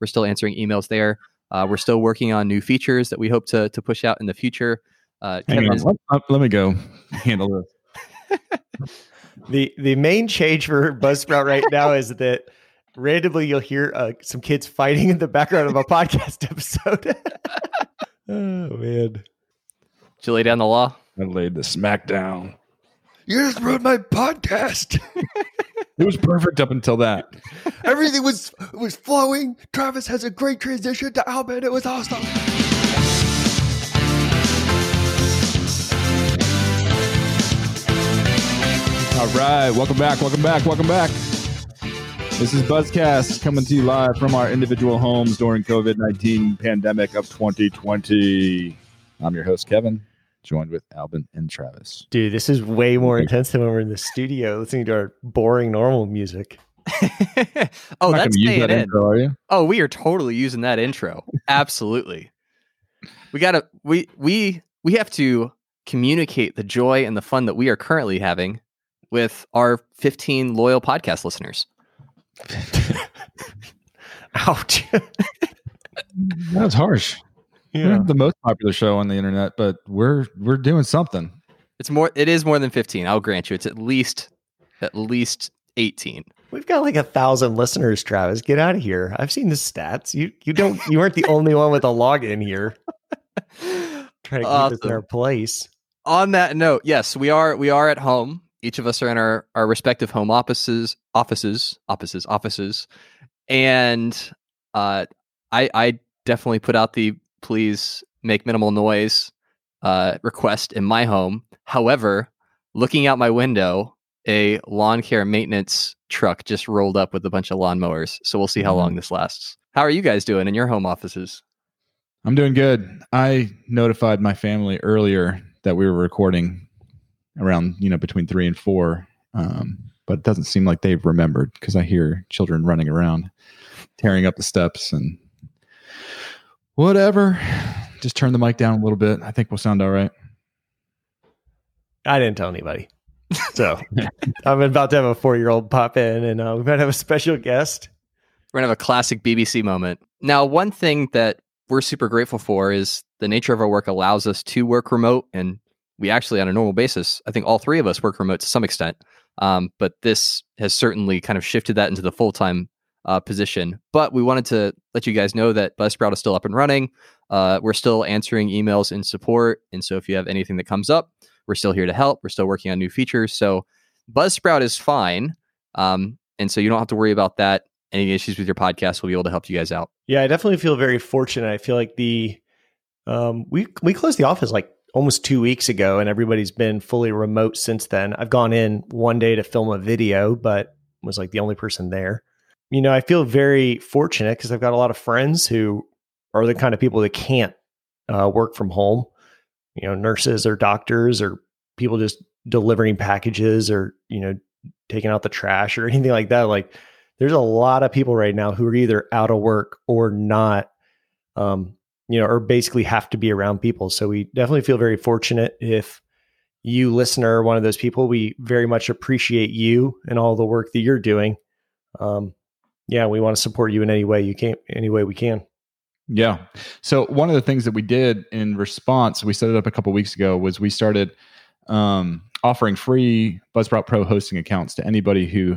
We're still answering emails there. Uh, we're still working on new features that we hope to to push out in the future. Uh, Kevin on, is- let, let me go handle this. The the main change for Buzzsprout right now is that randomly you'll hear uh, some kids fighting in the background of a podcast episode. oh man. did you lay down the law? I laid the smack down. You just ruined my podcast. It was perfect up until that. Everything was was flowing. Travis has a great transition to Albin. It was awesome. All right, welcome back, welcome back, welcome back. This is Buzzcast coming to you live from our individual homes during COVID nineteen pandemic of 2020. I'm your host Kevin, joined with Albin and Travis. Dude, this is way more intense than when we're in the studio listening to our boring normal music. oh, You're that's gonna staying that in. intro, are you? Oh, we are totally using that intro. Absolutely. We gotta we we we have to communicate the joy and the fun that we are currently having with our 15 loyal podcast listeners. Ouch. That's harsh. We're yeah. the most popular show on the internet, but we're we're doing something. It's more it is more than 15. I'll grant you. It's at least at least 18. We've got like a thousand listeners, Travis. Get out of here. I've seen the stats. You you don't you weren't the only one with a login here. Trying to keep us in Awesome. our place. On that note, yes, we are we are at home. Each of us are in our, our respective home offices, offices, offices, offices. And uh I I definitely put out the please make minimal noise uh request in my home. However, looking out my window, a lawn care maintenance truck just rolled up with a bunch of lawnmowers. So we'll see how long this lasts. How are you guys doing in your home offices? I'm doing good. I notified my family earlier that we were recording around, you know, between three and four. Um, but it doesn't seem like they've remembered because I hear children running around, tearing up the steps and whatever. Just turn the mic down a little bit. I think we'll sound all right. I didn't tell anybody. So I'm about to have a four year old pop in and uh, we might have a special guest. We're gonna have a classic BBC moment. Now, one thing that we're super grateful for is the nature of our work allows us to work remote, and we actually, on a normal basis, I think all three of us work remote to some extent. Um, but this has certainly kind of shifted that into the full time uh, position. But we wanted to let you guys know that Buzzsprout is still up and running. Uh, we're still answering emails in support, and so if you have anything that comes up, we're still here to help. We're still working on new features. So Buzzsprout is fine, um, and so you don't have to worry about that any issues with your podcast, we'll be able to help you guys out. Yeah, I definitely feel very fortunate. I feel like the um, we we closed the office like almost two weeks ago, and everybody's been fully remote since then. I've gone in one day to film a video, but was like the only person there. You know, I feel very fortunate because I've got a lot of friends who are the kind of people that can't uh, work from home. You know, nurses or doctors or people just delivering packages or you know taking out the trash or anything like that. Like there's a lot of people right now who are either out of work or not um you know or basically have to be around people so we definitely feel very fortunate if you listener one of those people we very much appreciate you and all the work that you're doing um yeah we want to support you in any way you can any way we can Yeah. So one of the things that we did in response, we set it up a couple weeks ago, was we started um, offering free Buzzsprout Pro hosting accounts to anybody who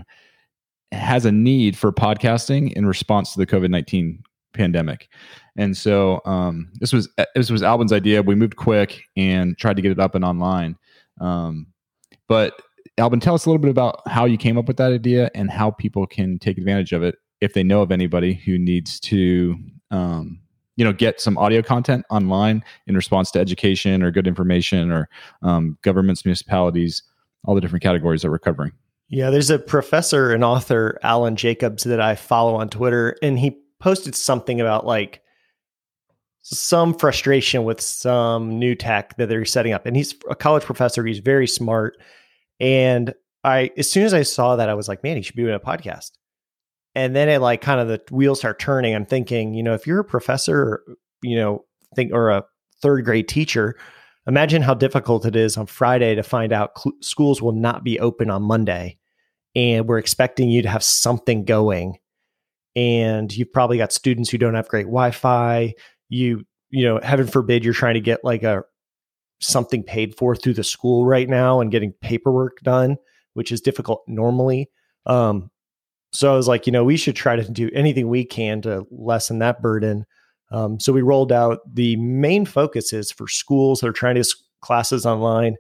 has a need for podcasting in response to the COVID nineteen pandemic. And so um, this was this was Albin's idea. We moved quick and tried to get it up and online. Um, but Albin, tell us a little bit about how you came up with that idea and how people can take advantage of it if they know of anybody who needs to um, you know get some audio content online in response to education or good information or um, governments municipalities all the different categories that we're covering. Yeah there's a professor and author alan jacobs that i follow on twitter and he posted something about like some frustration with some new tech that they're setting up. And he's a college professor he's very smart. And i as soon as i saw that i was like man he should be doing a podcast and then it like kind of the wheels start turning i'm thinking you know if you're a professor you know think or a third grade teacher imagine how difficult it is on friday to find out cl- schools will not be open on monday and we're expecting you to have something going and you've probably got students who don't have great Wi-Fi. You you know, heaven forbid you're trying to get like a something paid for through the school right now and getting paperwork done, which is difficult normally. Um, so I was like, you know, we should try to do anything we can to lessen that burden. Um, so we rolled out the main focus is for schools that are trying to classes online.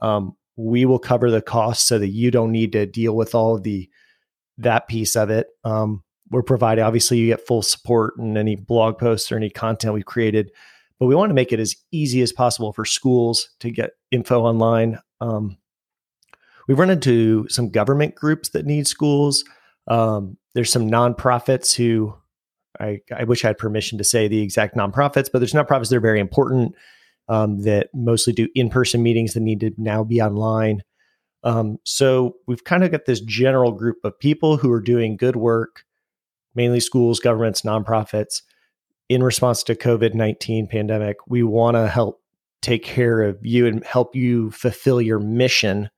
Um, we will cover the costs so that you don't need to deal with all of the that piece of it. Um, we're providing obviously you get full support and any blog posts or any content we've created, but we want to make it as easy as possible for schools to get info online. Um, we've run into some government groups that need schools. Um, there's some nonprofits who I, I wish I had permission to say the exact nonprofits, but there's nonprofits that are very important um, that mostly do in person meetings that need to now be online. Um, so we've kind of got this general group of people who are doing good work, mainly schools, governments, nonprofits, in response to COVID 19 pandemic. We want to help take care of you and help you fulfill your mission.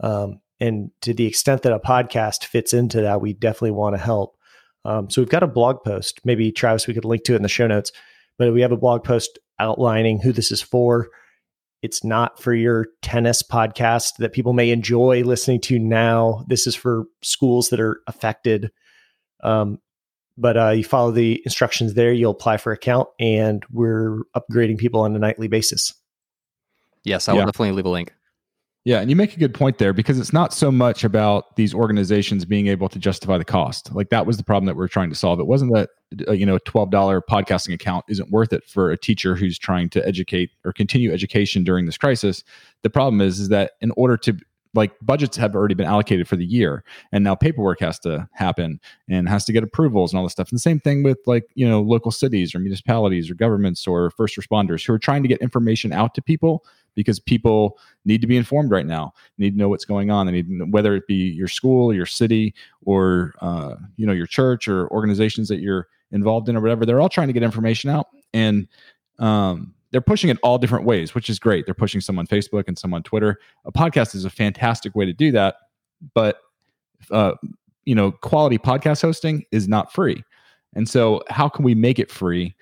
Um, and to the extent that a podcast fits into that, we definitely want to help. Um, so we've got a blog post. Maybe Travis, we could link to it in the show notes. But we have a blog post outlining who this is for. It's not for your tennis podcast that people may enjoy listening to now. This is for schools that are affected. Um, but uh, you follow the instructions there. You'll apply for account, and we're upgrading people on a nightly basis. Yes, I will definitely leave a link. Yeah, and you make a good point there because it's not so much about these organizations being able to justify the cost. Like that was the problem that we are trying to solve. It wasn't that uh, you know a twelve dollar podcasting account isn't worth it for a teacher who's trying to educate or continue education during this crisis. The problem is is that in order to like budgets have already been allocated for the year and now paperwork has to happen and has to get approvals and all this stuff. And the same thing with like you know local cities or municipalities or governments or first responders who are trying to get information out to people because people need to be informed right now need to know what's going on. They need know, whether it be your school your city or uh, you know your church or organizations that you're involved in or whatever they're all trying to get information out. And um, they're pushing it all different ways, which is great. They're pushing some on Facebook and some on Twitter. A podcast is a fantastic way to do that, but uh, you know, quality podcast hosting is not free. And so, how can we make it free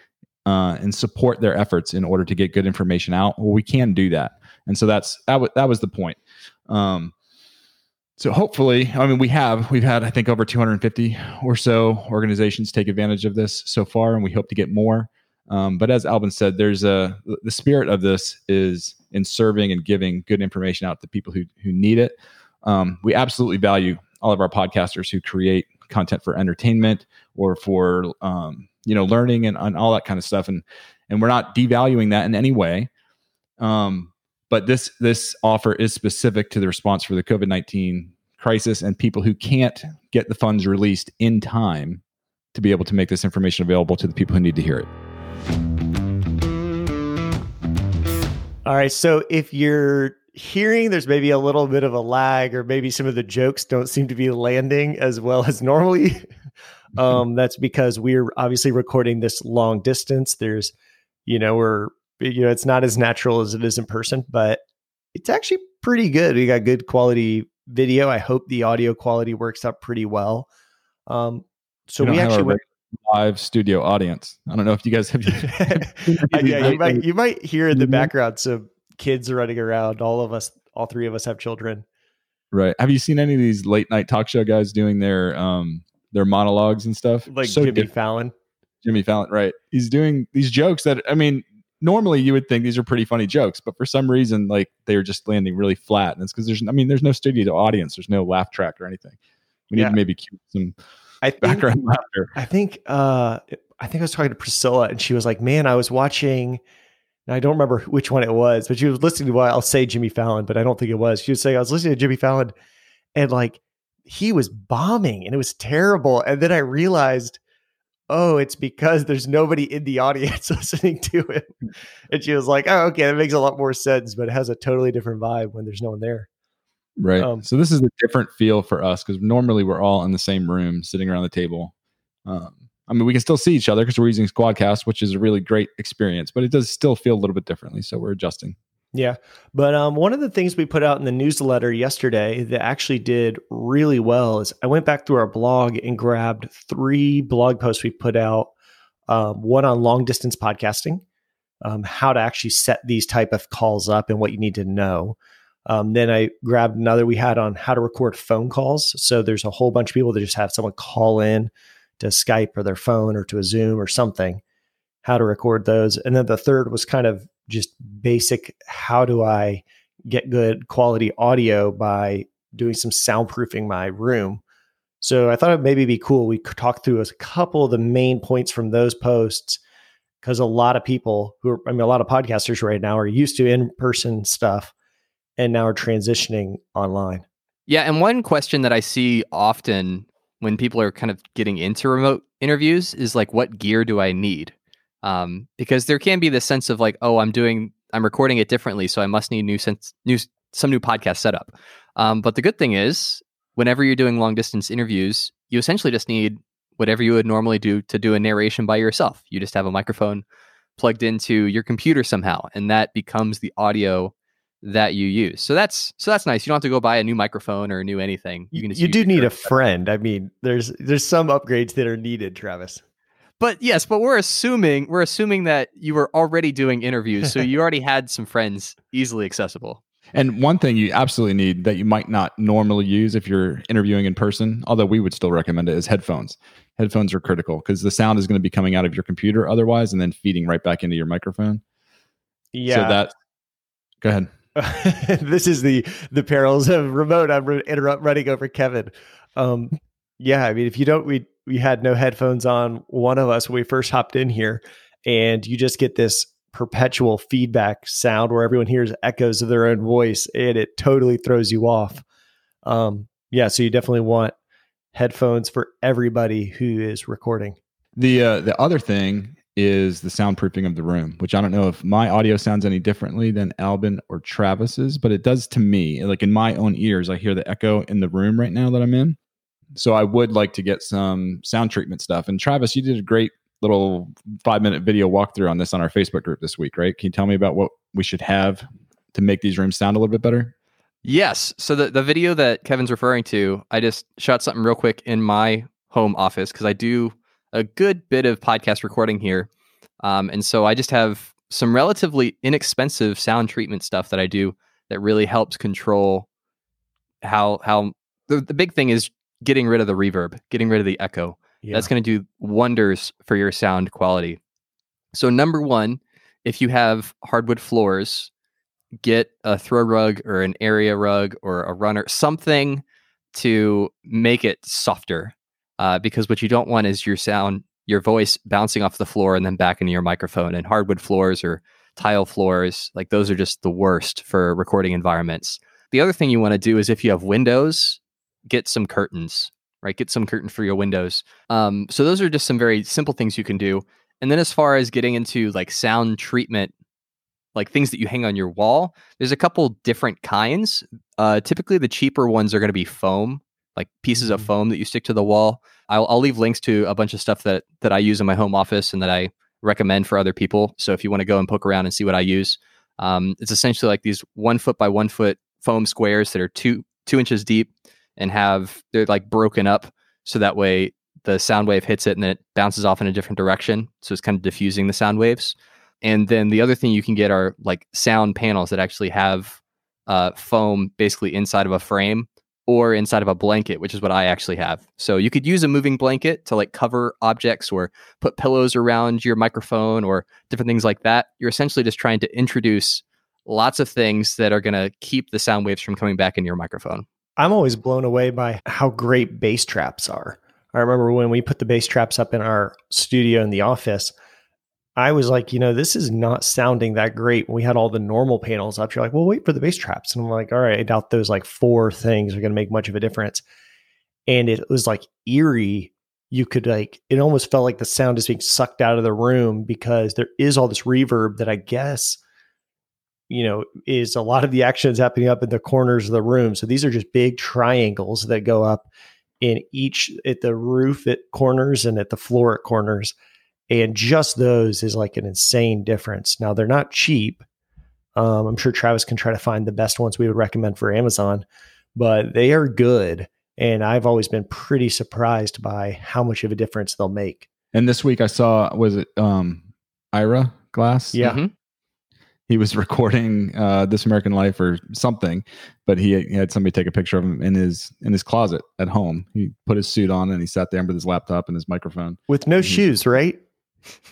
uh, and support their efforts in order to get good information out? Well, we can do that. And so that's that. W- that was the point. Um, so hopefully, I mean, we have we've had I think over 250 or so organizations take advantage of this so far, and we hope to get more. Um, but as Albin said, there's a the spirit of this is in serving and giving good information out to people who who need it. Um, we absolutely value all of our podcasters who create content for entertainment or for um, you know learning and, and all that kind of stuff, and and we're not devaluing that in any way. Um, but this this offer is specific to the response for the COVID nineteen crisis and people who can't get the funds released in time to be able to make this information available to the people who need to hear it. All right. So if you're hearing there's maybe a little bit of a lag, or maybe some of the jokes don't seem to be landing as well as normally, um, that's because we're obviously recording this long distance. There's, you know, we're, you know, it's not as natural as it is in person, but it's actually pretty good. We got good quality video. I hope the audio quality works out pretty well. Um, so we actually went, live studio audience. I don't know if you guys have. yeah, you might you might hear in the background some kids running around. All of us, all three of us, have children. Right. Have you seen any of these late night talk show guys doing their um their monologues and stuff? Like so Jimmy different. Fallon. Jimmy Fallon, right? He's doing these jokes that I mean, normally you would think these are pretty funny jokes, but for some reason, like they're just landing really flat, and it's because there's, I mean, there's no studio audience, there's no laugh track or anything. We need yeah. to maybe cue some I think, background laughter. I think uh, I think I was talking to Priscilla, and she was like, "Man, I was watching." I don't remember which one it was, but she was listening to. Well, I'll say Jimmy Fallon, but I don't think it was. She was saying I was listening to Jimmy Fallon, and like he was bombing, and it was terrible. And then I realized, oh, it's because there's nobody in the audience listening to him. And she was like, "Oh, okay, that makes a lot more sense, but it has a totally different vibe when there's no one there." Right. Um, so this is a different feel for us because normally we're all in the same room, sitting around the table. Um, I mean, we can still see each other because we're using Squadcast, which is a really great experience, but it does still feel a little bit differently. So we're adjusting. Yeah. But um, one of the things we put out in the newsletter yesterday that actually did really well is I went back through our blog and grabbed three blog posts we put out. Um, one on long distance podcasting, um, how to actually set these type of calls up and what you need to know. Um, then I grabbed another we had on how to record phone calls. So there's a whole bunch of people that just have someone call in to Skype or their phone or to a Zoom or something, how to record those. And then the third was kind of just basic how do I get good quality audio by doing some soundproofing my room. So I thought it maybe be cool. We could talk through a couple of the main points from those posts because a lot of people who are, I mean, a lot of podcasters right now are used to in person stuff and now are transitioning online. Yeah. And one question that I see often when people are kind of getting into remote interviews is like, what gear do I need? um, because there can be this sense of like, oh, I'm doing, I'm recording it differently, so I must need new sense, new some new podcast setup. Um, but the good thing is, whenever you're doing long distance interviews, you essentially just need whatever you would normally do to do a narration by yourself. You just have a microphone plugged into your computer somehow, and that becomes the audio that you use. So that's so that's nice. You don't have to go buy a new microphone or a new anything. You can you do need a friend. I mean, there's there's some upgrades that are needed, Travis but yes, but we're assuming we're assuming that you were already doing interviews, so you already had some friends easily accessible. And one thing you absolutely need that you might not normally use if you're interviewing in person, although we would still recommend it, is headphones. Headphones are critical because the sound is going to be coming out of your computer otherwise, and then feeding right back into your microphone. Yeah. So that. Go ahead. this is the the perils of remote. I'm interrupt running over Kevin. Um, yeah, I mean, if you don't, we we had no headphones on one of us when we first hopped in here and you just get this perpetual feedback sound where everyone hears echoes of their own voice and it totally throws you off um, yeah so you definitely want headphones for everybody who is recording the uh, the other thing is the soundproofing of the room which i don't know if my audio sounds any differently than albin or travis's but it does to me like in my own ears i hear the echo in the room right now that i'm in so I would like to get some sound treatment stuff. And Travis, you did a great little five minute video walkthrough on this on our Facebook group this week, right? Can you tell me about what we should have to make these rooms sound a little bit better? Yes. So the, the video that Kevin's referring to, I just shot something real quick in my home office because I do a good bit of podcast recording here. Um, and so I just have some relatively inexpensive sound treatment stuff that I do that really helps control how how the, the big thing is getting rid of the reverb, getting rid of the echo. Yeah. That's going to do wonders for your sound quality. So, number one, if you have hardwood floors, get a throw rug or an area rug or a runner, something to make it softer. Uh, because what you don't want is your sound, your voice bouncing off the floor and then back into your microphone. And hardwood floors or tile floors, like those are just the worst for recording environments. The other thing you want to do is if you have windows, get some curtains, right? Get some curtain for your windows. Um, so those are just some very simple things you can do. And then as far as getting into like sound treatment, like things that you hang on your wall, there's a couple different kinds. Uh, typically, the cheaper ones are going to be foam, like pieces of foam that you stick to the wall. I'll, I'll leave links to a bunch of stuff that that I use in my home office and that I recommend for other people. So if you want to go and poke around and see what I use, um, it's essentially like these one foot by one foot foam squares that are two two inches deep and have they're like broken up so that way the sound wave hits it and then it bounces off in a different direction. So it's kind of diffusing the sound waves. And then the other thing you can get are like sound panels that actually have uh, foam basically inside of a frame or inside of a blanket, which is what I actually have. So you could use a moving blanket to like cover objects or put pillows around your microphone or different things like that. You're essentially just trying to introduce lots of things that are going to keep the sound waves from coming back in your microphone. I'm always blown away by how great bass traps are. I remember when we put the bass traps up in our studio in the office, I was like, you know, this is not sounding that great. We had all the normal panels up, you're like, well, wait for the bass traps. And I'm like, all right, I doubt those like four things are going to make much of a difference. And it was like eerie. You could like, it almost felt like the sound is being sucked out of the room because there is all this reverb that I guess you know, is a lot of the action is happening up in the corners of the room. So these are just big triangles that go up in each at the roof at corners and at the floor at corners. And just those is like an insane difference. Now they're not cheap. Um, I'm sure Travis can try to find the best ones we would recommend for Amazon, but they are good. And I've always been pretty surprised by how much of a difference they'll make. And this week I saw was it um Ira Glass? Yeah. Mhm. He was recording uh This American Life or something, but he, he had somebody take a picture of him in his in his closet at home. He put his suit on and he sat there with his laptop and his microphone. With no shoes, right?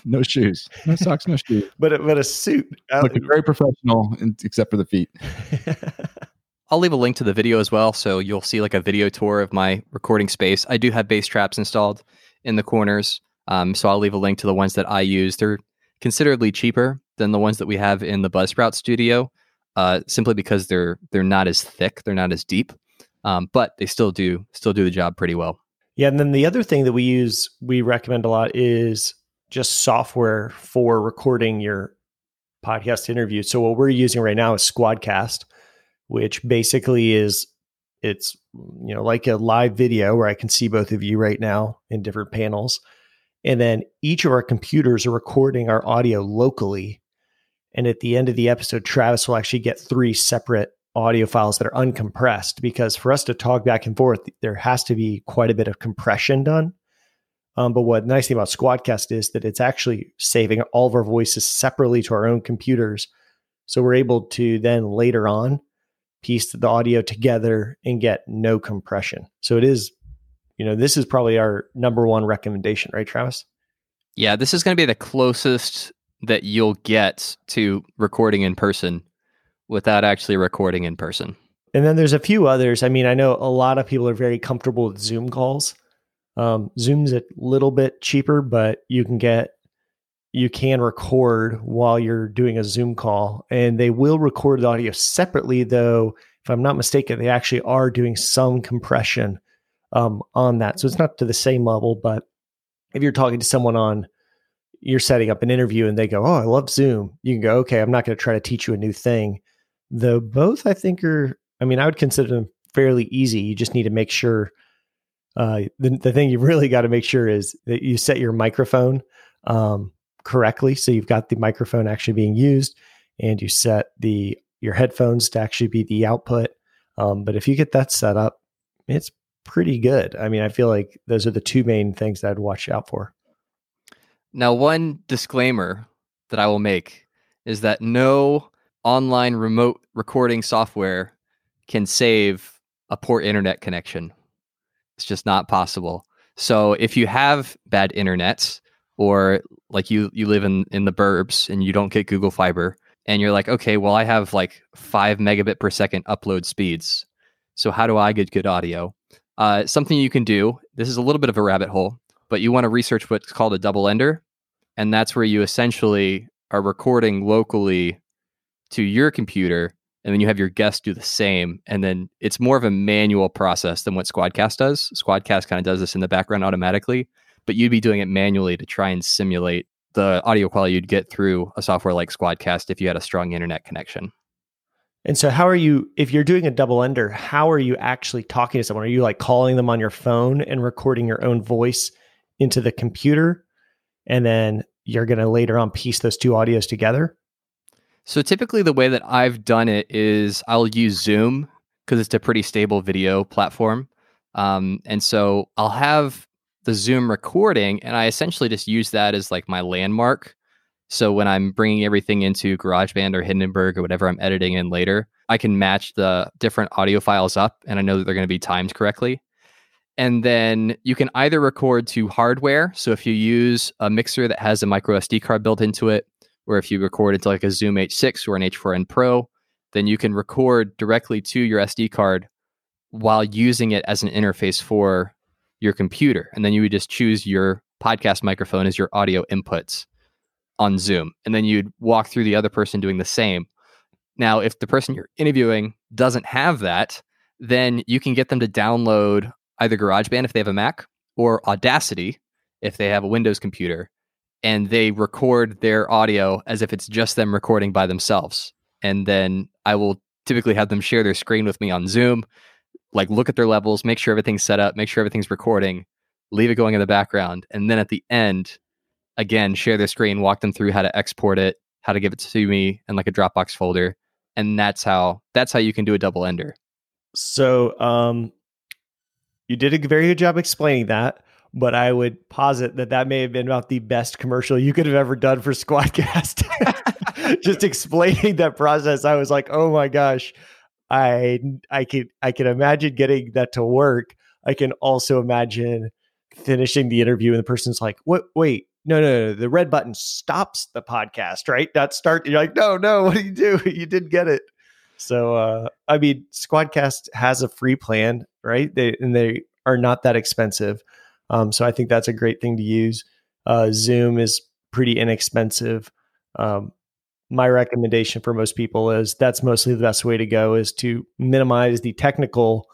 No shoes. No socks, no shoes. But a, but a suit. Looking very professional except for the feet. I'll leave a link to the video as well, so you'll see like a video tour of my recording space. I do have bass traps installed in the corners, um, so I'll leave a link to the ones that I use. They're considerably cheaper than the ones that we have in the Buzzsprout studio, uh, simply because they're they're not as thick, they're not as deep, um, but they still do still do the job pretty well. Yeah, and then the other thing that we use, we recommend a lot is just software for recording your podcast interview. So what we're using right now is Squadcast, which basically is it's you know like a live video where I can see both of you right now in different panels. And then each of our computers are recording our audio locally. And at the end of the episode, Travis will actually get three separate audio files that are uncompressed because for us to talk back and forth, there has to be quite a bit of compression done. Um, but what nice thing about Squadcast is that it's actually saving all of our voices separately to our own computers. So we're able to then later on piece the audio together and get no compression. So it is, you know, this is probably our number one recommendation, right, Travis? Yeah, this is going to be the closest that you'll get to recording in person without actually recording in person. And then there's a few others. I mean, I know a lot of people are very comfortable with Zoom calls. Um, Zoom's a little bit cheaper, but you can get you can record while you're doing a Zoom call, and they will record the audio separately. Though, if I'm not mistaken, they actually are doing some compression um, on that, so it's not to the same level. But if you're talking to someone on, you're setting up an interview, and they go, "Oh, I love Zoom," you can go, "Okay, I'm not going to try to teach you a new thing." Though both, I think, are I mean, I would consider them fairly easy. You just need to make sure. Uh, the, the thing you really got to make sure is that you set your microphone um, correctly. So you've got the microphone actually being used, and you set the your headphones to actually be the output. Um, but if you get that set up, it's pretty good. I mean, I feel like those are the two main things that I'd watch out for. Now, one disclaimer that I will make is that no online remote recording software can save a poor internet connection. It's just not possible. So if you have bad internet or like you you live in in the burbs and you don't get Google Fiber and you're like, okay, well I have like 5 megabit per second upload speeds. So how do I get good audio? Uh, something you can do. This is a little bit of a rabbit hole, but you want to research what's called a double ender, and that's where you essentially are recording locally to your computer and then you have your guest do the same and then it's more of a manual process than what squadcast does squadcast kind of does this in the background automatically but you'd be doing it manually to try and simulate the audio quality you'd get through a software like squadcast if you had a strong internet connection And so, how are you, if you're doing a double ender, how are you actually talking to someone? Are you like calling them on your phone and recording your own voice into the computer? And then you're going to later on piece those two audios together? So typically the way that i've done it is i'll use zoom because it's a pretty stable video platform um, and so i'll have the zoom recording and i essentially just use that as like my landmark So when I'm bringing everything into GarageBand or Hindenburg or whatever I'm editing in later, I can match the different audio files up and I know that they're going to be timed correctly. And then you can either record to hardware. So if you use a mixer that has a micro SD card built into it, or if you record into like a Zoom H6 or an H4n Pro, then you can record directly to your SD card while using it as an interface for your computer. And then you would just choose your podcast microphone as your audio inputs on Zoom. And then you'd walk through the other person doing the same. Now, if the person you're interviewing doesn't have that, then you can get them to download either GarageBand if they have a Mac or Audacity if they have a Windows computer. And they record their audio as if it's just them recording by themselves. And then I will typically have them share their screen with me on Zoom, like look at their levels, make sure everything's set up, make sure everything's recording, leave it going in the background. And then at the end, again, share their screen, walk them through how to export it, how to give it to me in like a Dropbox folder, and that's how that's how you can do a double ender. So, um, you did a very good job explaining that, but I would posit that that may have been about the best commercial you could have ever done for Squadcast. Just explaining that process, I was like, "Oh my gosh, I I could I can imagine getting that to work. I can also imagine finishing the interview and the person's like, "What? Wait, no, no, no. The red button stops the podcast, right? Not start. You're like, no, no. What do you do? You didn't get it. So, uh, I mean, Squadcast has a free plan, right? They and they are not that expensive. Um, so I think that's a great thing to use. Uh, Zoom is pretty inexpensive. Um, my recommendation for most people is that's mostly the best way to go is to minimize the technical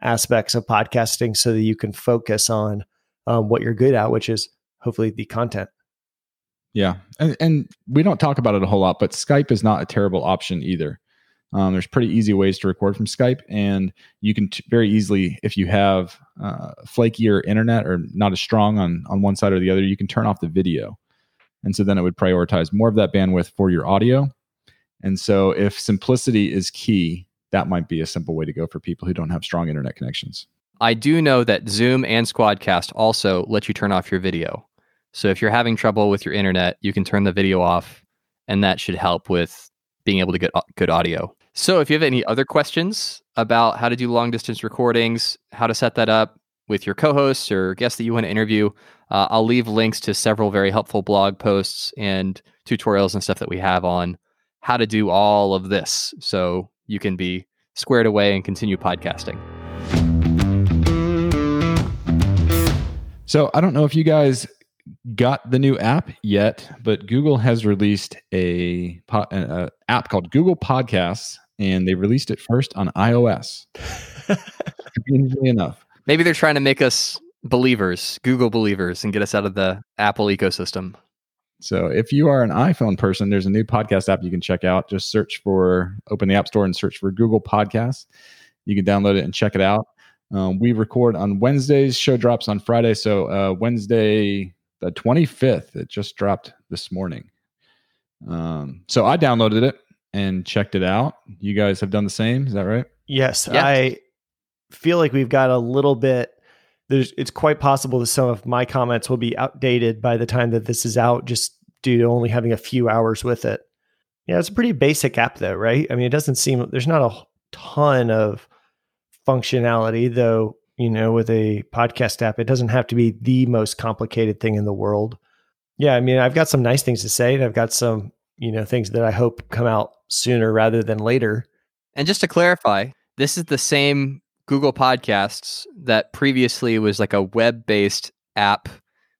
aspects of podcasting so that you can focus on um, what you're good at, which is hopefully the content. Yeah, and, and we don't talk about it a whole lot, but Skype is not a terrible option either. Um, there's pretty easy ways to record from Skype, and you can t- very easily, if you have uh, flakier internet or not as strong on on one side or the other, you can turn off the video, and so then it would prioritize more of that bandwidth for your audio. And so, if simplicity is key, that might be a simple way to go for people who don't have strong internet connections. I do know that Zoom and Squadcast also let you turn off your video. So if you're having trouble with your internet, you can turn the video off, and that should help with being able to get good audio. So if you have any other questions about how to do long distance recordings, how to set that up with your co hosts or guests that you want to interview, uh, I'll leave links to several very helpful blog posts and tutorials and stuff that we have on how to do all of this so you can be squared away and continue podcasting. So I don't know if you guys got the new app yet, but Google has released a, a app called Google Podcasts, and they released it first on iOS. Conveniently enough, maybe they're trying to make us believers, Google believers, and get us out of the Apple ecosystem. So if you are an iPhone person, there's a new podcast app you can check out. Just search for, open the App Store and search for Google Podcasts. You can download it and check it out. Um, we record on Wednesdays. Show drops on Friday. So uh, Wednesday the 25th, it just dropped this morning. Um, so I downloaded it and checked it out. You guys have done the same. Is that right? Yes. Yeah. I feel like we've got a little bit. There's, it's quite possible that some of my comments will be outdated by the time that this is out, just due to only having a few hours with it. Yeah, it's a pretty basic app, though, right? I mean, it doesn't seem there's not a ton of functionality, though, you know, with a podcast app, it doesn't have to be the most complicated thing in the world. Yeah, I mean, I've got some nice things to say, and I've got some, you know, things that I hope come out sooner rather than later. And just to clarify, this is the same Google Podcasts that previously was like a web based app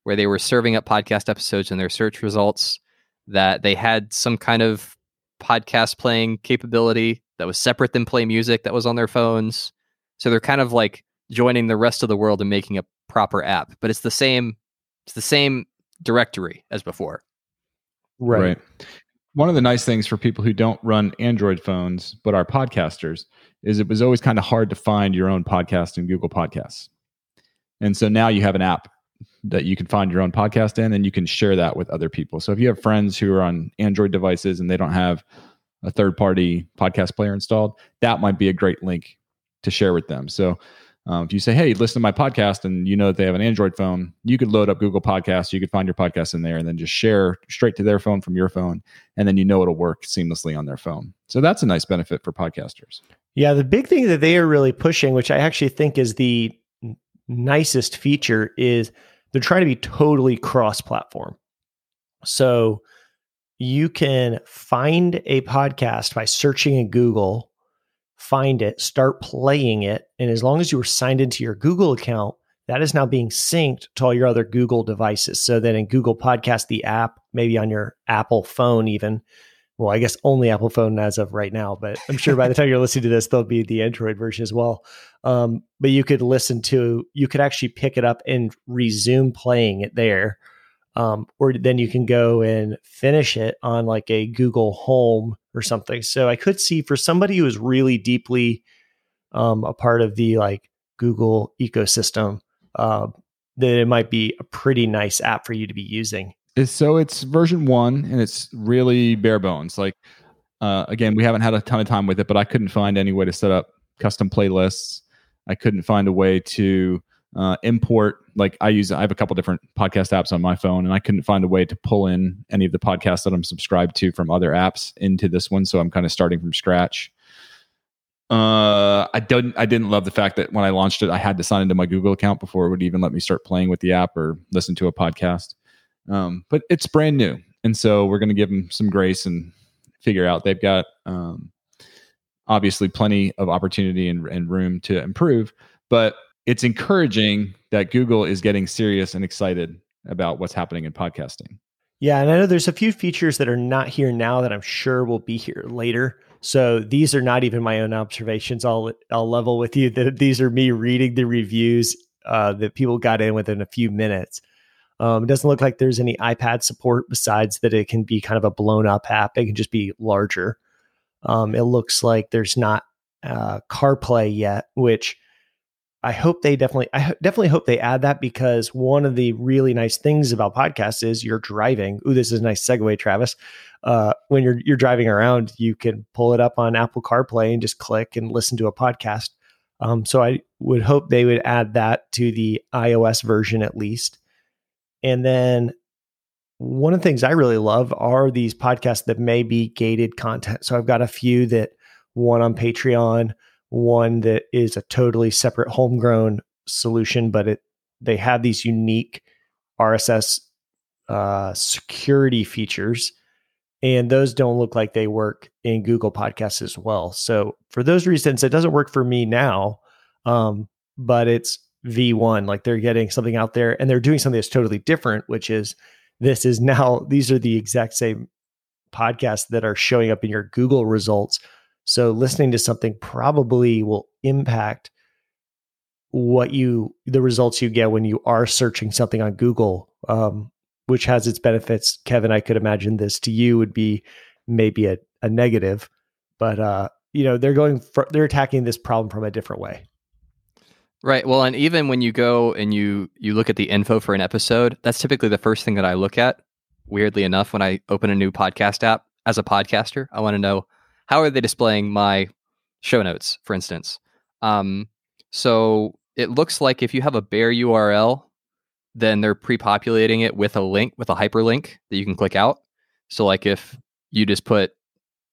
where they were serving up podcast episodes in their search results, that they had some kind of podcast playing capability that was separate than play music that was on their phones. So they're kind of like joining the rest of the world and making a proper app, but it's the same it's the same directory as before. Right. right. One of the nice things for people who don't run Android phones but are podcasters is it was always kind of hard to find your own podcast in Google Podcasts. And so now you have an app that you can find your own podcast in and you can share that with other people. So if you have friends who are on Android devices and they don't have a third party podcast player installed, that might be a great link to share with them. So um, if you say, "Hey, listen to my podcast," and you know that they have an Android phone, you could load up Google Podcasts. You could find your podcast in there, and then just share straight to their phone from your phone, and then you know it'll work seamlessly on their phone. So that's a nice benefit for podcasters. Yeah, the big thing that they are really pushing, which I actually think is the nicest feature, is they're trying to be totally cross-platform. So you can find a podcast by searching in Google find it, start playing it. And as long as you were signed into your Google account, that is now being synced to all your other Google devices. So that in Google Podcast, the app, maybe on your Apple phone, even, well, I guess only Apple phone as of right now, but I'm sure by the time you're listening to this, there'll be the Android version as well. Um, but you could listen to, you could actually pick it up and resume playing it there. Um, or then you can go and finish it on like a Google Home or something. So I could see for somebody who is really deeply um, a part of the like Google ecosystem, uh, that it might be a pretty nice app for you to be using. so it's version one and it's really bare bones. Like uh, again, we haven't had a ton of time with it, but I couldn't find any way to set up custom playlists. I couldn't find a way to uh, import. Like I use, I have a couple different podcast apps on my phone, and I couldn't find a way to pull in any of the podcasts that I'm subscribed to from other apps into this one. So I'm kind of starting from scratch. Uh, I didn't. I didn't love the fact that when I launched it, I had to sign into my Google account before it would even let me start playing with the app or listen to a podcast. Um, but it's brand new, and so we're going to give them some grace and figure out. They've got um, obviously plenty of opportunity and, and room to improve, but it's encouraging that Google is getting serious and excited about what's happening in podcasting. Yeah, and I know there's a few features that are not here now that I'm sure will be here later. So these are not even my own observations. I'll I'll level with you that these are me reading the reviews uh, that people got in within a few minutes. Um, it doesn't look like there's any iPad support besides that it can be kind of a blown up app. It can just be larger. Um, it looks like there's not uh, CarPlay yet, which I hope they definitely, I definitely hope they add that because one of the really nice things about podcasts is you're driving. Ooh, this is a nice segue, Travis. Uh, when you're you're driving around, you can pull it up on Apple CarPlay and just click and listen to a podcast. Um, so I would hope they would add that to the iOS version at least. And then one of the things I really love are these podcasts that may be gated content. So I've got a few that one on Patreon, one that is a totally separate homegrown solution, but it they have these unique RSS uh, security features, and those don't look like they work in Google Podcasts as well. So for those reasons, it doesn't work for me now, um, but it's V1. Like they're getting something out there, and they're doing something that's totally different, which is this is now these are the exact same podcasts that are showing up in your Google results. So listening to something probably will impact what you the results you get when you are searching something on Google, um, which has its benefits. Kevin, I could imagine this to you would be maybe a, a negative, but uh, you know they're going for, they're attacking this problem from a different way. Right. Well, and even when you go and you you look at the info for an episode, that's typically the first thing that I look at. Weirdly enough, when I open a new podcast app as a podcaster, I want to know how are they displaying my show notes, for instance. Um, so it looks like if you have a bare URL, then they're pre-populating it with a link with a hyperlink that you can click out. So like if you just put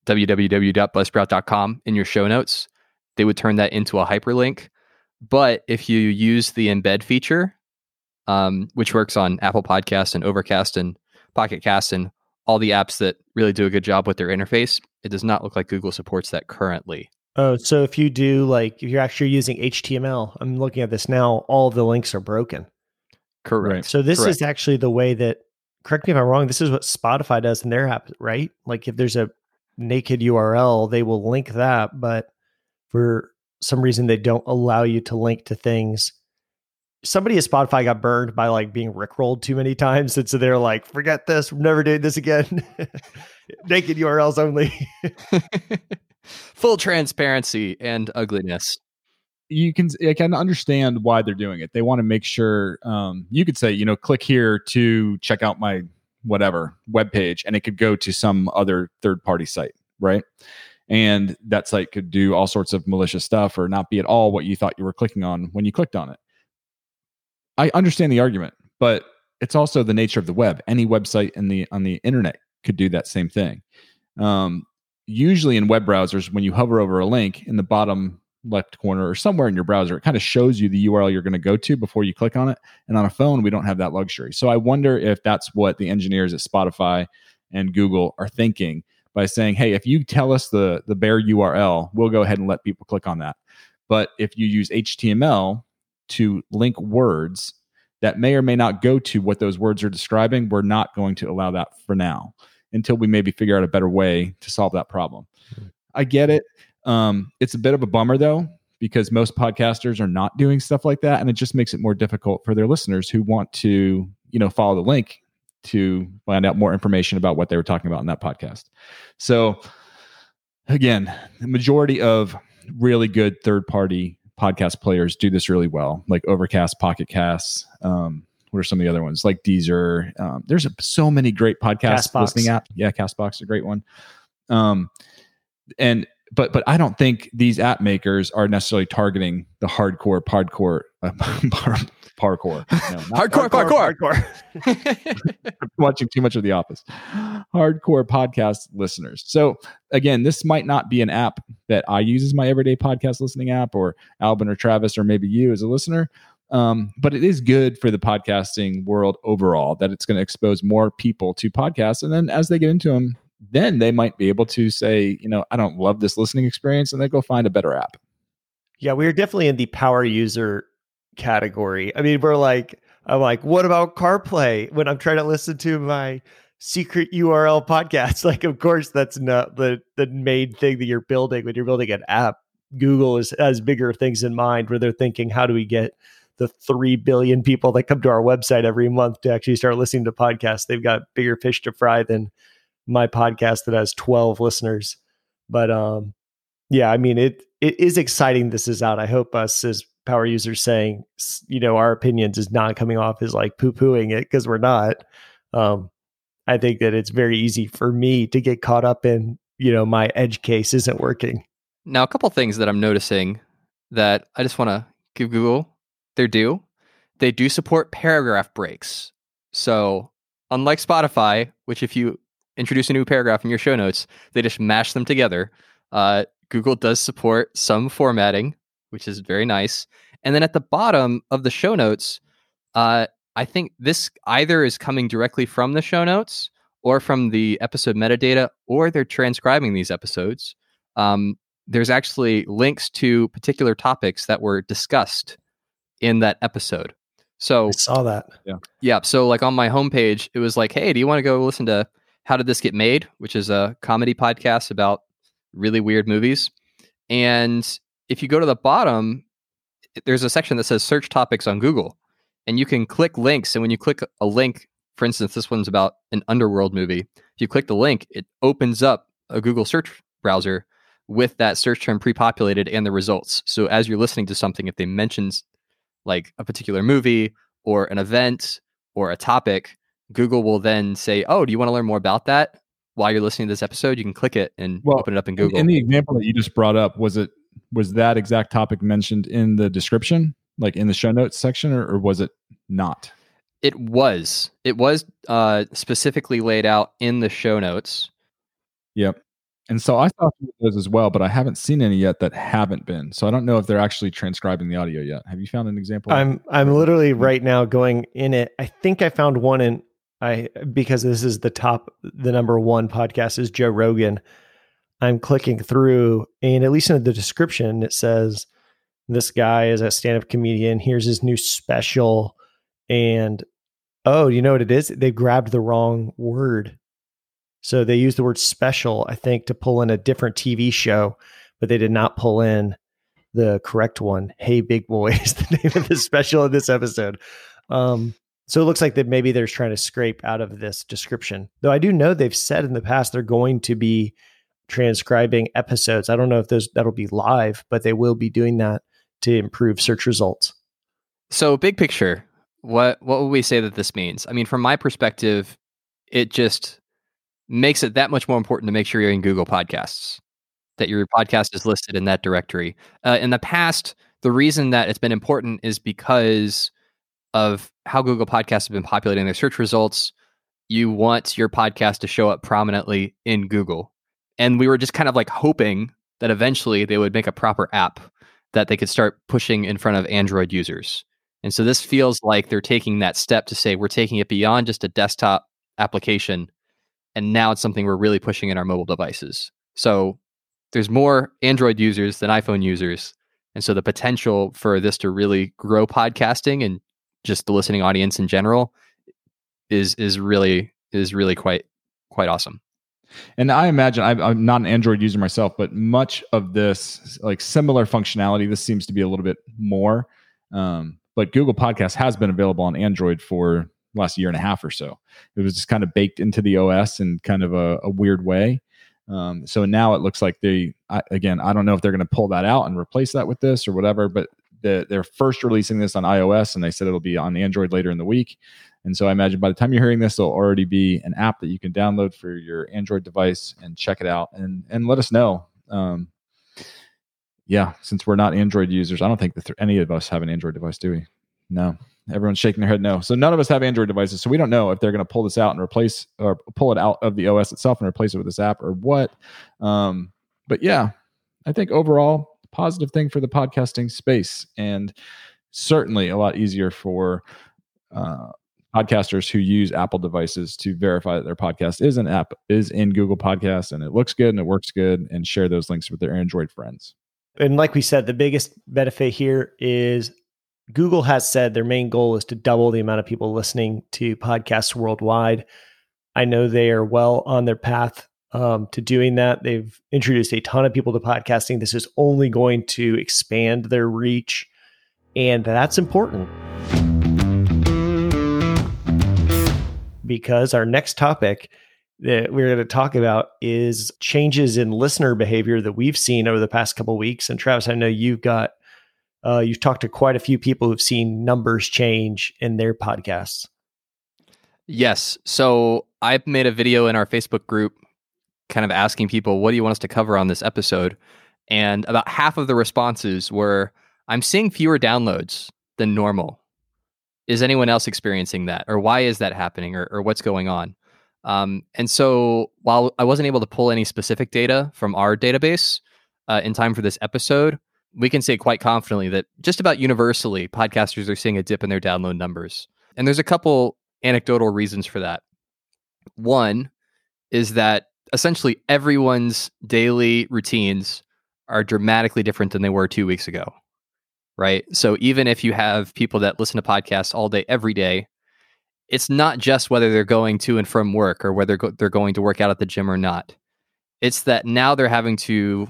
www.buzzsprout.com in your show notes, they would turn that into a hyperlink but if you use the embed feature, um, which works on Apple Podcasts and Overcast and Pocket Cast and all the apps that really do a good job with their interface, it does not look like Google supports that currently. Oh, so if you do like if you're actually using HTML, I'm looking at this now, all the links are broken. Correct. So this Correct. is actually the way that correct me if I'm wrong, this is what Spotify does in their app, right? Like if there's a naked URL, they will link that, but for some reason they don't allow you to link to things. Somebody at Spotify got burned by like being rickrolled too many times. And so they're like, forget this, we're never doing this again. Naked URLs only. Full transparency and ugliness. You can I can understand why they're doing it. They want to make sure um, you could say, you know, click here to check out my whatever web page, and it could go to some other third party site, right? and that site could do all sorts of malicious stuff or not be at all what you thought you were clicking on when you clicked on it. I understand the argument, but it's also the nature of the web. Any website in the on the internet could do that same thing. Um, usually in web browsers, when you hover over a link in the bottom left corner or somewhere in your browser, it kind of shows you the URL you're going to go to before you click on it. And on a phone, we don't have that luxury. So I wonder if that's what the engineers at Spotify and Google are thinking by saying, hey, if you tell us the, the bare URL, we'll go ahead and let people click on that. But if you use HTML to link words that may or may not go to what those words are describing, we're not going to allow that for now until we maybe figure out a better way to solve that problem. Mm-hmm. I get it. Um, it's a bit of a bummer though, because most podcasters are not doing stuff like that. And it just makes it more difficult for their listeners who want to, you know, follow the link to find out more information about what they were talking about in that podcast. So, again, the majority of really good third party podcast players do this really well, like Overcast, Pocket Casts. Um, what are some of the other ones like Deezer? Um, there's a, so many great podcast Castbox. listening apps. Yeah, Castbox, is a great one. Um, and but but I don't think these app makers are necessarily targeting the hardcore, hardcore, uh, parkour. No, not Hardcore, parkour. hardcore. Watching too much of The Office. Hardcore podcast listeners. So again, this might not be an app that I use as my everyday podcast listening app, or Albin or Travis, or maybe you as a listener. Um, but it is good for the podcasting world overall that it's going to expose more people to podcasts, and then as they get into them, then they might be able to say, you know, I don't love this listening experience, and they go find a better app. Yeah, we are definitely in the power user category. I mean, we're like, I'm like, what about CarPlay when I'm trying to listen to my secret URL podcast? Like, of course, that's not the the main thing that you're building when you're building an app. Google is has bigger things in mind where they're thinking, how do we get the three billion people that come to our website every month to actually start listening to podcasts? They've got bigger fish to fry than my podcast that has 12 listeners. But um, yeah, I mean it it is exciting this is out. I hope us as power users saying, you know, our opinions is not coming off as like poo-pooing it because we're not. Um, I think that it's very easy for me to get caught up in, you know, my edge case isn't working. Now, a couple things that I'm noticing that I just want to give Google their due. They do support paragraph breaks. So, unlike Spotify, which if you introduce a new paragraph in your show notes, they just mash them together, uh, Google does support some formatting, which is very nice. And then at the bottom of the show notes, uh, I think this either is coming directly from the show notes or from the episode metadata, or they're transcribing these episodes. Um, there's actually links to particular topics that were discussed in that episode. So I saw that. yeah, so like on my homepage, it was like, hey, do you want to go listen to How Did This Get Made, which is a comedy podcast about really weird movies. And if you go to the bottom, there's a section that says search topics on Google, and you can click links. And when you click a link, for instance, this one's about an underworld movie. If you click the link, it opens up a Google search browser with that search term pre-populated and the results. So as you're listening to something, if they mentions like a particular movie or an event or a topic, Google will then say, "Oh, do you want to learn more about that?" While you're listening to this episode, you can click it and Well, open it up in In, Google. in the example that you just brought up, was it was that exact topic mentioned in the description, like in the show notes section, or, or was it not? It was. It was uh, specifically laid out in the show notes. Yep. And so I saw some of those as well, but I haven't seen any yet that haven't been. So I don't know if they're actually transcribing the audio yet. Have you found an example? I'm I'm literally right now going in it. I think I found one in I because this is the top the number one podcast is Joe Rogan. I'm clicking through and at least in the description it says this guy is a stand-up comedian. Here's his new special and oh, you know what it is? They grabbed the wrong word. So they used the word special, I think, to pull in a different TV show, but they did not pull in the correct one. Hey, big boy is the name of the special in this episode. Um, so it looks like that maybe they're trying to scrape out of this description. Though I do know they've said in the past they're going to be transcribing episodes. I don't know if those that'll be live, but they will be doing that to improve search results. So, big picture, what what would we say that this means? I mean, from my perspective, it just makes it that much more important to make sure you're in Google Podcasts, that your podcast is listed in that directory. Uh, in the past, the reason that it's been important is because of how Google Podcasts have been populating their search results. You want your podcast to show up prominently in Google. And we were just kind of like hoping that eventually they would make a proper app that they could start pushing in front of Android users. And so this feels like they're taking that step to say we're taking it beyond just a desktop application and now it's something we're really pushing in our mobile devices. So there's more Android users than iPhone users. And so the potential for this to really grow podcasting and just the listening audience in general is is really is really quite quite awesome. And I imagine I'm, I'm not an Android user myself, but much of this, like similar functionality, this seems to be a little bit more. Um, but Google Podcast has been available on Android for last year and a half or so. It was just kind of baked into the OS in kind of a, a weird way. Um, so now it looks like they, I, again, I don't know if they're going to pull that out and replace that with this or whatever, but the, they're first releasing this on iOS, and they said it'll be on Android later in the week. And so I imagine by the time you're hearing this, there'll already be an app that you can download for your Android device and check it out and and let us know. Um, yeah, since we're not Android users, I don't think that th- any of us have an Android device, do we? No. Everyone's shaking their head no. So none of us have Android devices. So we don't know if they're going to pull this out and replace or pull it out of the OS itself and replace it with this app or what. Um, but yeah, I think overall positive thing for the podcasting space and certainly a lot easier for uh, podcasters who use Apple devices to verify that their podcast is an app is in Google Podcasts and it looks good and it works good and share those links with their Android friends. And like we said, the biggest benefit here is Google has said their main goal is to double the amount of people listening to podcasts worldwide. I know they are well on their path um, to doing that. They've introduced a ton of people to podcasting. This is only going to expand their reach, and that's important. Because our next topic that we're going to talk about is changes in listener behavior that we've seen over the past couple weeks. And Travis, I know you've got uh, you've talked to quite a few people who've seen numbers change in their podcasts. Yes. So I've made a video in our Facebook group kind of asking people, what do you want us to cover on this episode? And about half of the responses were, I'm seeing fewer downloads than normal. Is anyone else experiencing that? Or why is that happening? Or, or what's going on? Um, and so while I wasn't able to pull any specific data from our database uh, in time for this episode, we can say quite confidently that just about universally, podcasters are seeing a dip in their download numbers. And there's a couple anecdotal reasons for that. One is that essentially everyone's daily routines are dramatically different than they were two weeks ago. Right. So even if you have people that listen to podcasts all day, every day, it's not just whether they're going to and from work or whether go- they're going to work out at the gym or not. It's that now they're having to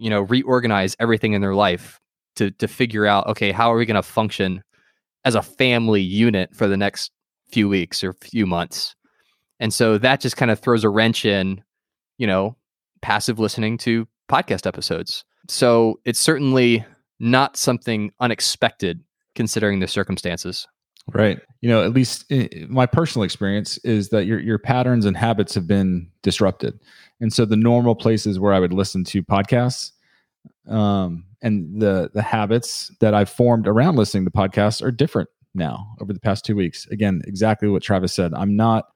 you know reorganize everything in their life to to figure out okay how are we going to function as a family unit for the next few weeks or few months and so that just kind of throws a wrench in you know passive listening to podcast episodes so it's certainly not something unexpected considering the circumstances right you know at least my personal experience is that your your patterns and habits have been disrupted and so the normal places where i would listen to podcasts um, and the the habits that I've formed around listening to podcasts are different now over the past two weeks. Again, exactly what Travis said. I'm not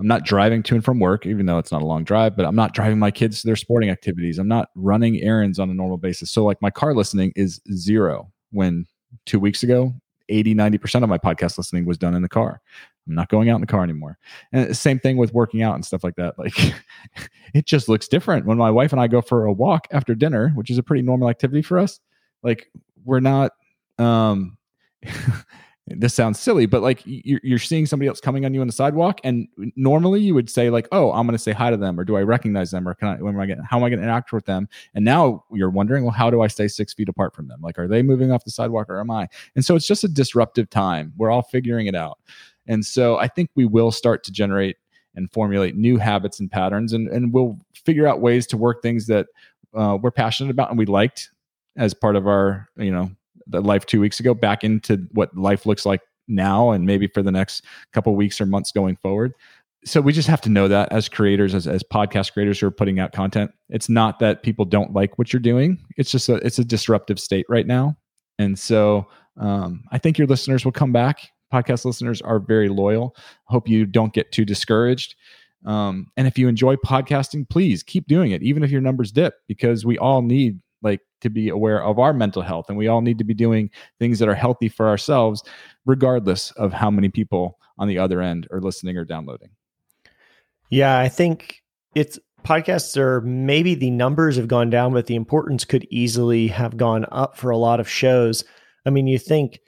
I'm not driving to and from work, even though it's not a long drive, but I'm not driving my kids to their sporting activities. I'm not running errands on a normal basis. So like my car listening is zero when two weeks ago, 80, 90% of my podcast listening was done in the car. I'm not going out in the car anymore. And same thing with working out and stuff like that. Like it just looks different when my wife and I go for a walk after dinner, which is a pretty normal activity for us. Like we're not um this sounds silly, but like you're, you're seeing somebody else coming on you on the sidewalk, and normally you would say like, "Oh, I'm going to say hi to them," or "Do I recognize them?" or "Can I? When am I getting? How am I going to interact with them?" And now you're wondering, well, how do I stay six feet apart from them? Like, are they moving off the sidewalk or am I? And so it's just a disruptive time. We're all figuring it out. And so I think we will start to generate and formulate new habits and patterns, and, and we'll figure out ways to work things that uh, we're passionate about and we liked as part of our, you know, the life two weeks ago back into what life looks like now and maybe for the next couple weeks or months going forward. So we just have to know that as creators as, as podcast creators who are putting out content. It's not that people don't like what you're doing. It's just a it's a disruptive state right now. And so um, i think your listeners will come back. Podcast listeners are very loyal. Hope you don't get too discouraged. Um, and if you enjoy podcasting, please keep doing it, even if your numbers dip, because we all need like to be aware of our mental health and we all need to be doing things that are healthy for ourselves, regardless of how many people on the other end are listening or downloading. Yeah, I think it's podcasts are maybe the numbers have gone down, but the importance could easily have gone up for a lot of shows. I mean, you think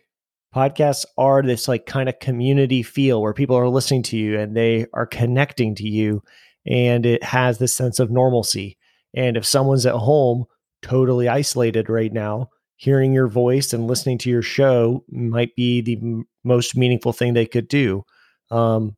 podcasts are this like kind of community feel where people are listening to you and they are connecting to you and it has this sense of normalcy and if someone's at home totally isolated right now hearing your voice and listening to your show might be the m- most meaningful thing they could do um,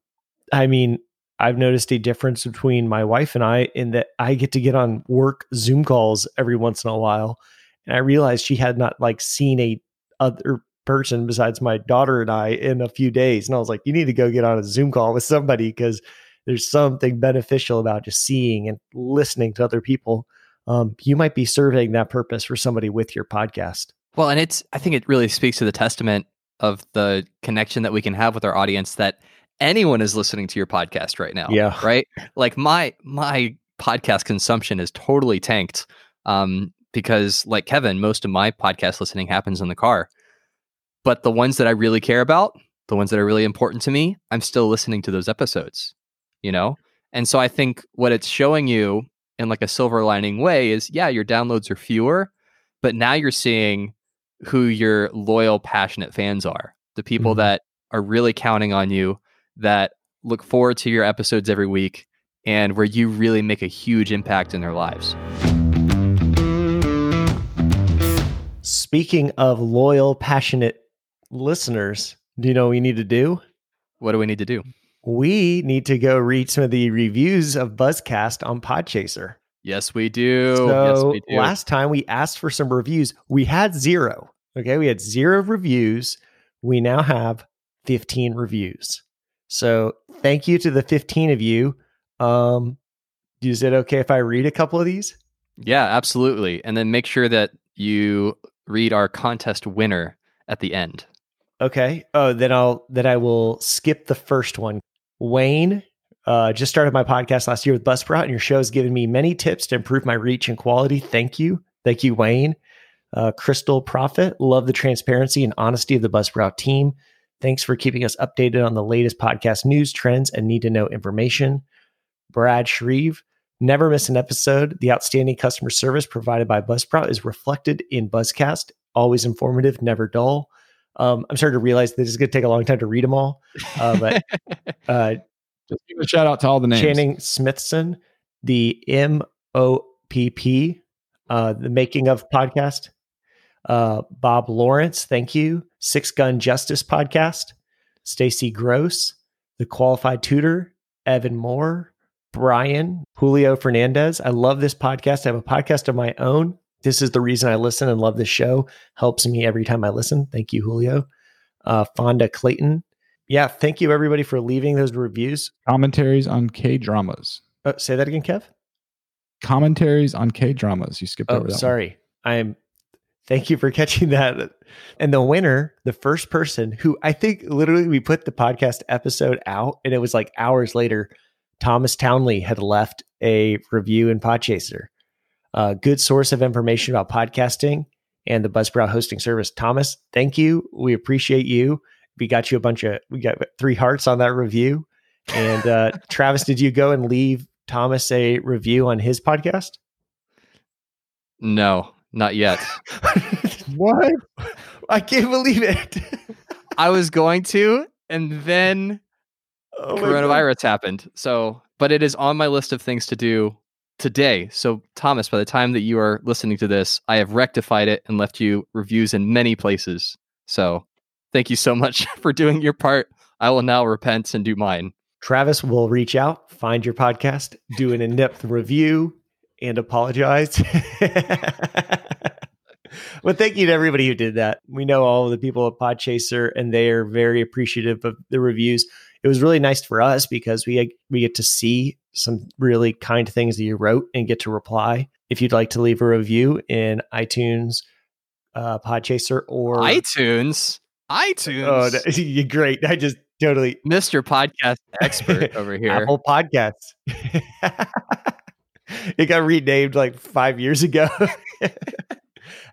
i mean i've noticed a difference between my wife and i in that i get to get on work zoom calls every once in a while and i realized she had not like seen a other person besides my daughter and I in a few days. And I was like, you need to go get on a Zoom call with somebody because there's something beneficial about just seeing and listening to other people. Um, you might be serving that purpose for somebody with your podcast. Well, and it's, I think it really speaks to the testament of the connection that we can have with our audience that anyone is listening to your podcast right now. Yeah. Right. Like my, my podcast consumption is totally tanked. Um, because like Kevin, most of my podcast listening happens in the car. But the ones that I really care about, the ones that are really important to me, I'm still listening to those episodes, you know? And so I think what it's showing you in like a silver lining way is yeah, your downloads are fewer, but now you're seeing who your loyal, passionate fans are. The people mm-hmm. that are really counting on you, that look forward to your episodes every week, and where you really make a huge impact in their lives. Speaking of loyal, passionate listeners, do you know what we need to do? What do we need to do? We need to go read some of the reviews of Buzzcast on Podchaser. Yes, we do. So yes, we do. last time we asked for some reviews, we had zero. Okay, we had zero reviews. We now have 15 reviews. So thank you to the 15 of you. Um, is it okay if I read a couple of these? Yeah, absolutely. And then make sure that you read our contest winner at the end. Okay. Oh, then I'll then I will skip the first one. Wayne, uh, just started my podcast last year with Buzzsprout, and your show has given me many tips to improve my reach and quality. Thank you. Thank you, Wayne. Uh, Crystal Profit, love the transparency and honesty of the Buzzsprout team. Thanks for keeping us updated on the latest podcast news, trends, and need to know information. Brad Shreve, never miss an episode. The outstanding customer service provided by Buzzsprout is reflected in Buzzcast. Always informative, never dull. Um, I'm starting to realize that is going to take a long time to read them all. Uh, but uh, just give a shout out to all the names. Channing Smithson, the MOPP, uh, the Making of podcast. Uh, Bob Lawrence, thank you. Six Gun Justice podcast. Stacy Gross, the Qualified Tutor. Evan Moore, Brian, Julio Fernandez. I love this podcast. I have a podcast of my own this is the reason I listen and love this show. Helps me every time I listen. Thank you, Julio. Uh, Fonda Clayton. Yeah, thank you everybody for leaving those reviews. Commentaries on K dramas. Uh, say that again, Kev. Commentaries on K dramas. You skipped oh, over that. Sorry, I'm. Thank you for catching that. And the winner, the first person who I think literally we put the podcast episode out, and it was like hours later. Thomas Townley had left a review in Podchaser a good source of information about podcasting and the Buzzsprout hosting service. Thomas, thank you. We appreciate you. We got you a bunch of, we got three hearts on that review. And uh, Travis, did you go and leave Thomas a review on his podcast? No, not yet. what? I can't believe it. I was going to, and then oh coronavirus happened. So, but it is on my list of things to do today. So, Thomas, by the time that you are listening to this, I have rectified it and left you reviews in many places. So, thank you so much for doing your part. I will now repent and do mine. Travis will reach out, find your podcast, do an in depth review, and apologize. well, thank you to everybody who did that. We know all of the people at Podchaser, and they are very appreciative of the reviews. It was really nice for us because we we get to see some really kind things that you wrote and get to reply. If you'd like to leave a review in iTunes, uh, Podchaser, or iTunes, iTunes. Oh, you're great. I just totally Mr. Podcast expert over here. Apple Podcasts. it got renamed like five years ago.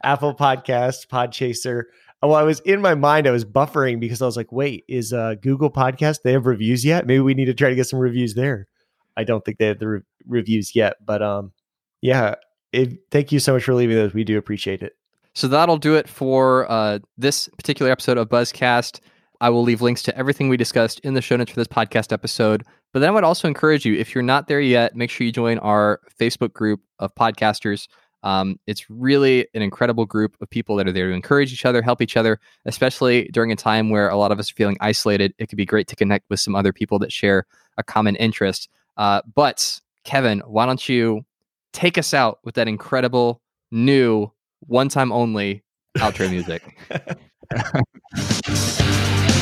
Apple Podcasts, Podchaser. Well, I was in my mind, I was buffering because I was like, wait, is uh, Google Podcast, they have reviews yet? Maybe we need to try to get some reviews there. I don't think they have the re- reviews yet, but um, yeah. It, thank you so much for leaving those. We do appreciate it. So that'll do it for uh, this particular episode of Buzzcast. I will leave links to everything we discussed in the show notes for this podcast episode. But then I would also encourage you, if you're not there yet, make sure you join our Facebook group of podcasters. Um, it's really an incredible group of people that are there to encourage each other, help each other, especially during a time where a lot of us are feeling isolated. It could be great to connect with some other people that share a common interest. Uh, but Kevin, why don't you take us out with that incredible new one time only outro music?